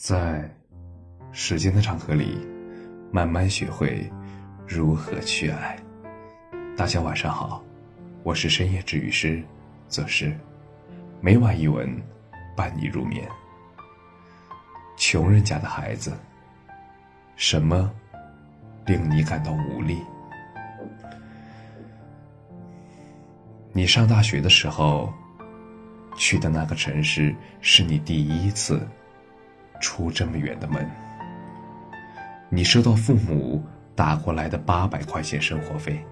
在时间的长河里，慢慢学会如何去爱。大家晚上好，我是深夜治愈师则是每晚一文伴你入眠。穷人家的孩子，什么令你感到无力？你上大学的时候，去的那个城市是你第一次。出这么远的门，你收到父母打过来的八百块钱生活费，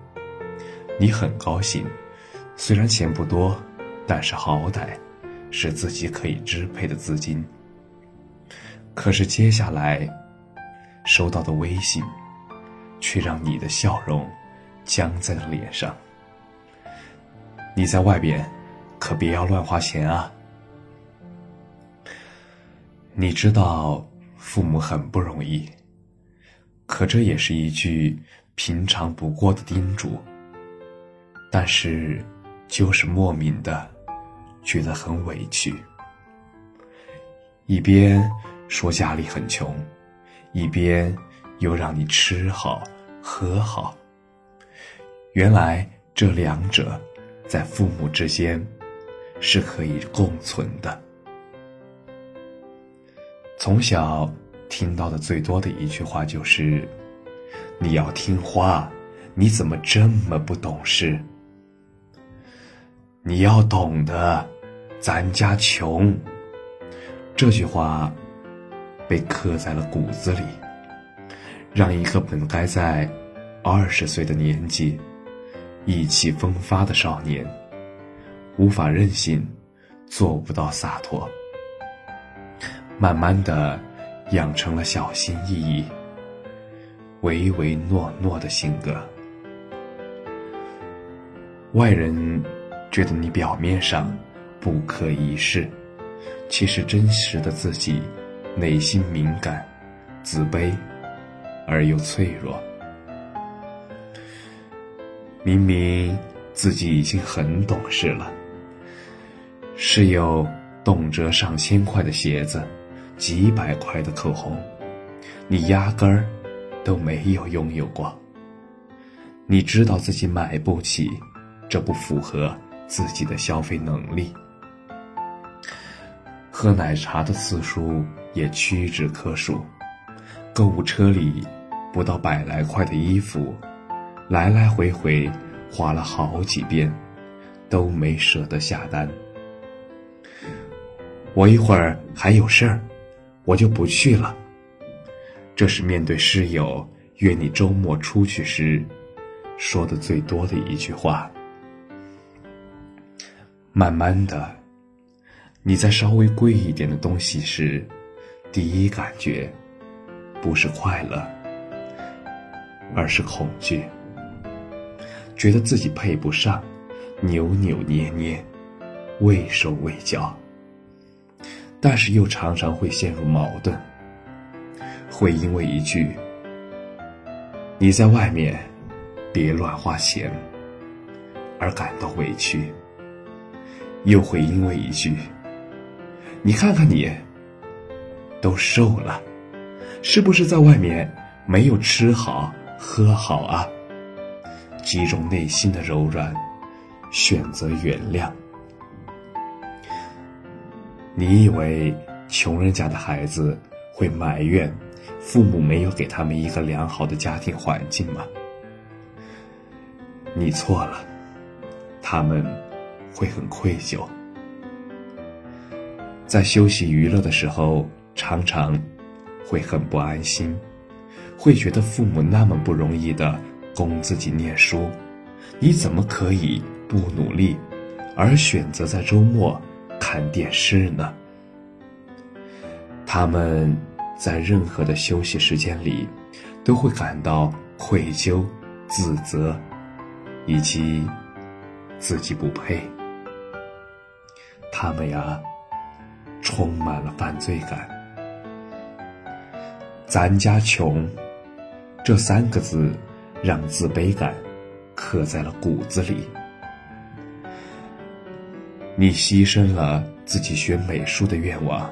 你很高兴，虽然钱不多，但是好歹是自己可以支配的资金。可是接下来收到的微信，却让你的笑容僵在了脸上。你在外边可别要乱花钱啊！你知道父母很不容易，可这也是一句平常不过的叮嘱。但是，就是莫名的觉得很委屈。一边说家里很穷，一边又让你吃好喝好。原来这两者在父母之间是可以共存的。从小听到的最多的一句话就是：“你要听话，你怎么这么不懂事？你要懂得，咱家穷。”这句话被刻在了骨子里，让一个本该在二十岁的年纪意气风发的少年无法任性，做不到洒脱。慢慢的，养成了小心翼翼、唯唯诺诺的性格。外人觉得你表面上不可一世，其实真实的自己内心敏感、自卑而又脆弱。明明自己已经很懂事了，是有动辄上千块的鞋子。几百块的口红，你压根儿都没有拥有过。你知道自己买不起，这不符合自己的消费能力。喝奶茶的次数也屈指可数，购物车里不到百来块的衣服，来来回回花了好几遍，都没舍得下单。我一会儿还有事儿。我就不去了。这是面对室友约你周末出去时，说的最多的一句话。慢慢的，你在稍微贵一点的东西时，第一感觉不是快乐，而是恐惧，觉得自己配不上，扭扭捏捏，畏手畏脚。但是又常常会陷入矛盾，会因为一句“你在外面别乱花钱”而感到委屈，又会因为一句“你看看你都瘦了，是不是在外面没有吃好喝好啊？”击中内心的柔软，选择原谅。你以为穷人家的孩子会埋怨父母没有给他们一个良好的家庭环境吗？你错了，他们会很愧疚，在休息娱乐的时候，常常会很不安心，会觉得父母那么不容易的供自己念书，你怎么可以不努力，而选择在周末？看电视呢，他们在任何的休息时间里，都会感到愧疚、自责，以及自己不配。他们呀，充满了犯罪感。咱家穷，这三个字，让自卑感刻在了骨子里。你牺牲了自己学美术的愿望，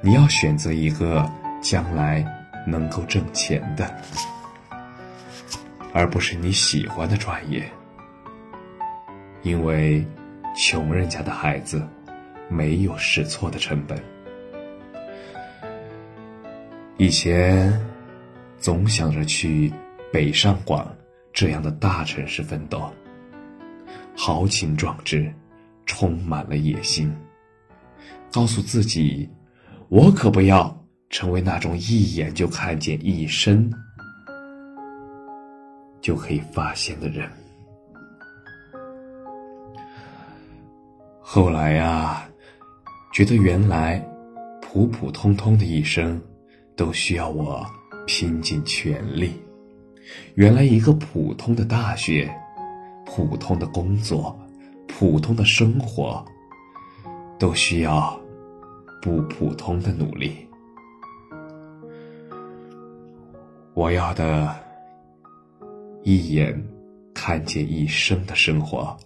你要选择一个将来能够挣钱的，而不是你喜欢的专业，因为穷人家的孩子没有试错的成本。以前总想着去北上广这样的大城市奋斗，豪情壮志，充满了野心，告诉自己。我可不要成为那种一眼就看见一生就可以发现的人。后来呀，觉得原来普普通通的一生都需要我拼尽全力。原来一个普通的大学、普通的工作、普通的生活都需要。不普通的努力，我要的，一眼看见一生的生活，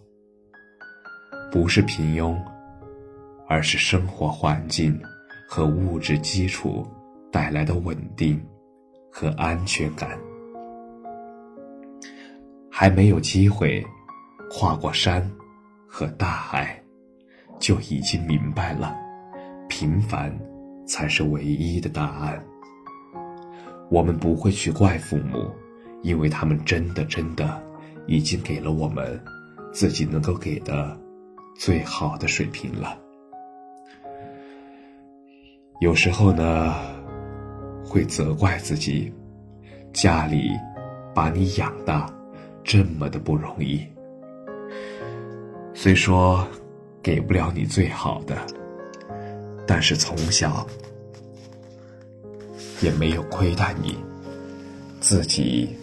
不是平庸，而是生活环境和物质基础带来的稳定和安全感。还没有机会跨过山和大爱，就已经明白了。平凡，才是唯一的答案。我们不会去怪父母，因为他们真的真的已经给了我们自己能够给的最好的水平了。有时候呢，会责怪自己，家里把你养大这么的不容易，虽说给不了你最好的。但是从小也没有亏待你，自己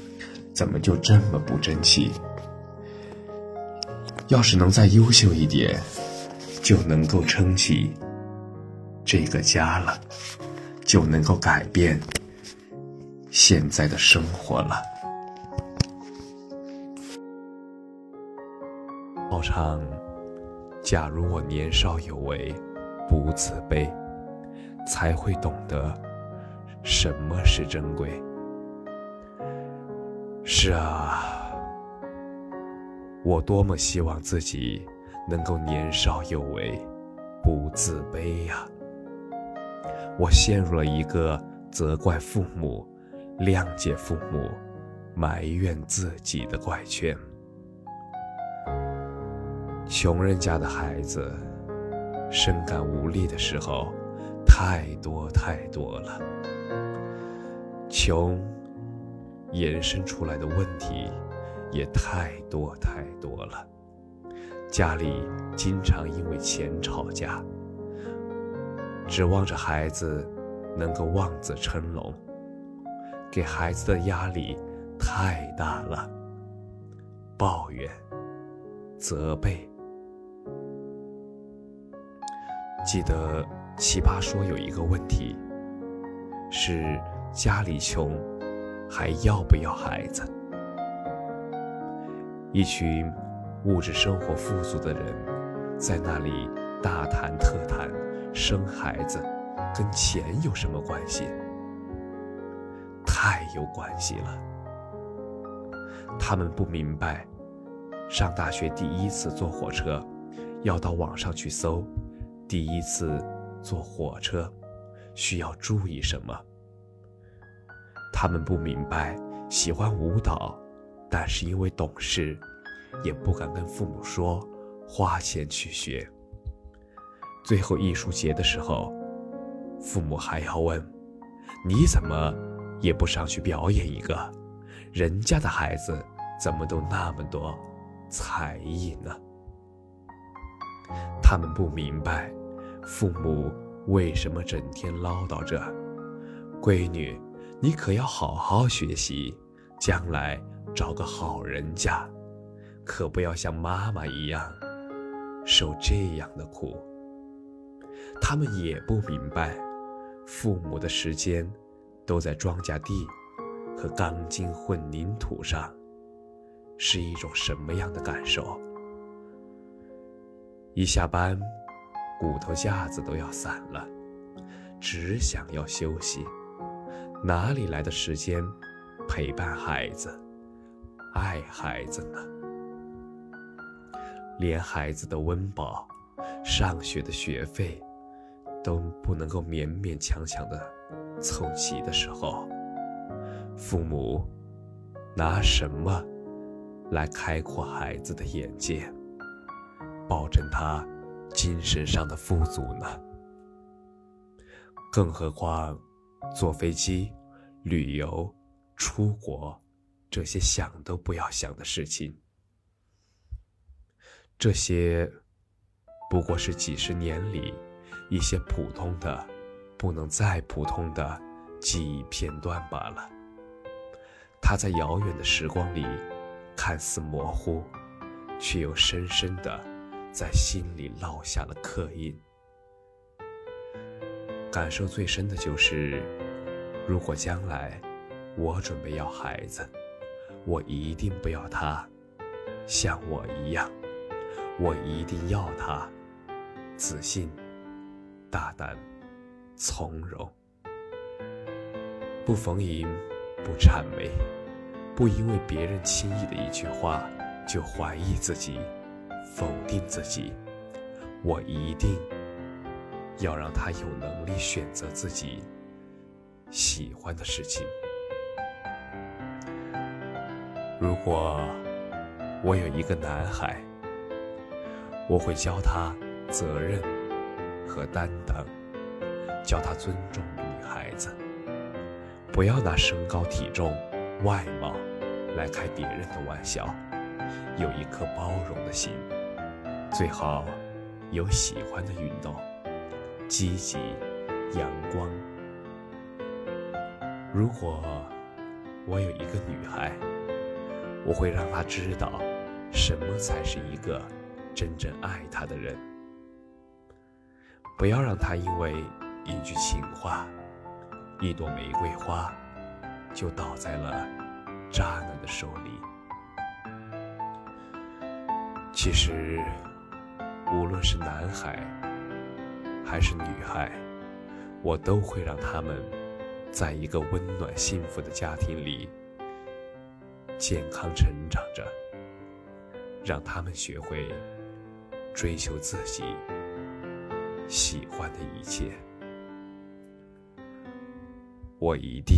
怎么就这么不争气？要是能再优秀一点，就能够撑起这个家了，就能够改变现在的生活了。好唱，假如我年少有为。不自卑，才会懂得什么是珍贵。是啊，我多么希望自己能够年少有为，不自卑呀！我陷入了一个责怪父母、谅解父母、埋怨自己的怪圈。穷人家的孩子。深感无力的时候，太多太多了。穷延伸出来的问题也太多太多了。家里经常因为钱吵架，指望着孩子能够望子成龙，给孩子的压力太大了。抱怨、责备。记得《奇葩说》有一个问题，是家里穷，还要不要孩子？一群物质生活富足的人，在那里大谈特谈，生孩子跟钱有什么关系？太有关系了。他们不明白，上大学第一次坐火车，要到网上去搜。第一次坐火车，需要注意什么？他们不明白，喜欢舞蹈，但是因为懂事，也不敢跟父母说，花钱去学。最后艺术节的时候，父母还要问：“你怎么也不上去表演一个？人家的孩子怎么都那么多才艺呢？”他们不明白。父母为什么整天唠叨着：“闺女，你可要好好学习，将来找个好人家，可不要像妈妈一样受这样的苦。”他们也不明白，父母的时间都在庄稼地和钢筋混凝土上，是一种什么样的感受？一下班。骨头架子都要散了，只想要休息，哪里来的时间陪伴孩子、爱孩子呢？连孩子的温饱、上学的学费都不能够勉勉强强的凑齐的时候，父母拿什么来开阔孩子的眼界，保证他精神上的富足呢？更何况，坐飞机、旅游、出国，这些想都不要想的事情。这些不过是几十年里一些普通的、不能再普通的记忆片段罢了。他在遥远的时光里看似模糊，却又深深的在心里烙下了刻印。感受最深的就是，如果将来我准备要孩子，我一定不要他像我一样。我一定要他自信、大胆、从容，不逢迎，不谄媚，不因为别人轻易的一句话就怀疑自己、否定自己。我一定要让他有能力选择自己喜欢的事情。如果我有一个男孩，我会教他责任和担当，教他尊重女孩子，不要拿身高体重、外貌来开别人的玩笑，有一颗包容的心，最好有喜欢的运动，积极、阳光。如果我有一个女孩，我会让她知道什么才是一个。真正爱她的人，不要让她因为一句情话、一朵玫瑰花，就倒在了渣男的手里。其实，无论是男孩还是女孩，我都会让他们在一个温暖幸福的家庭里健康成长着，让他们学会。追求自己喜欢的一切，我一定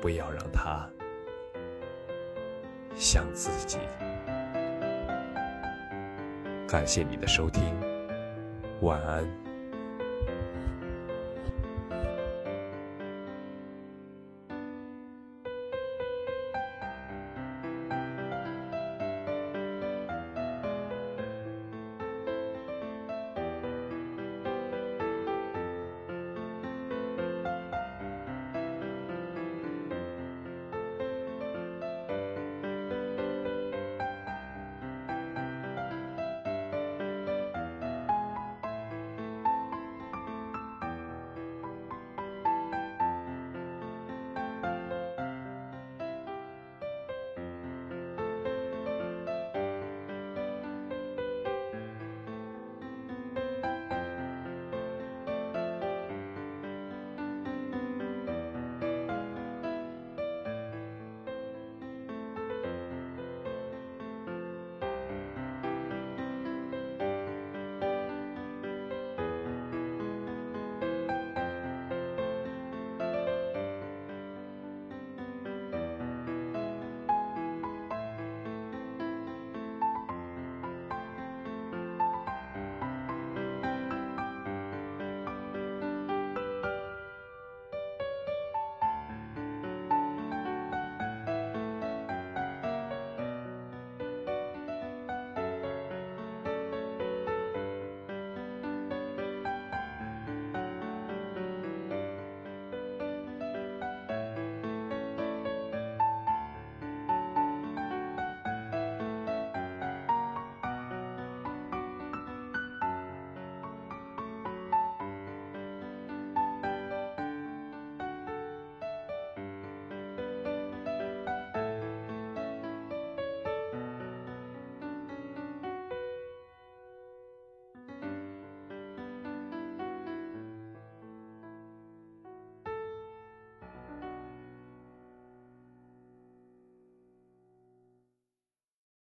不要让他像自己。感谢你的收听，晚安。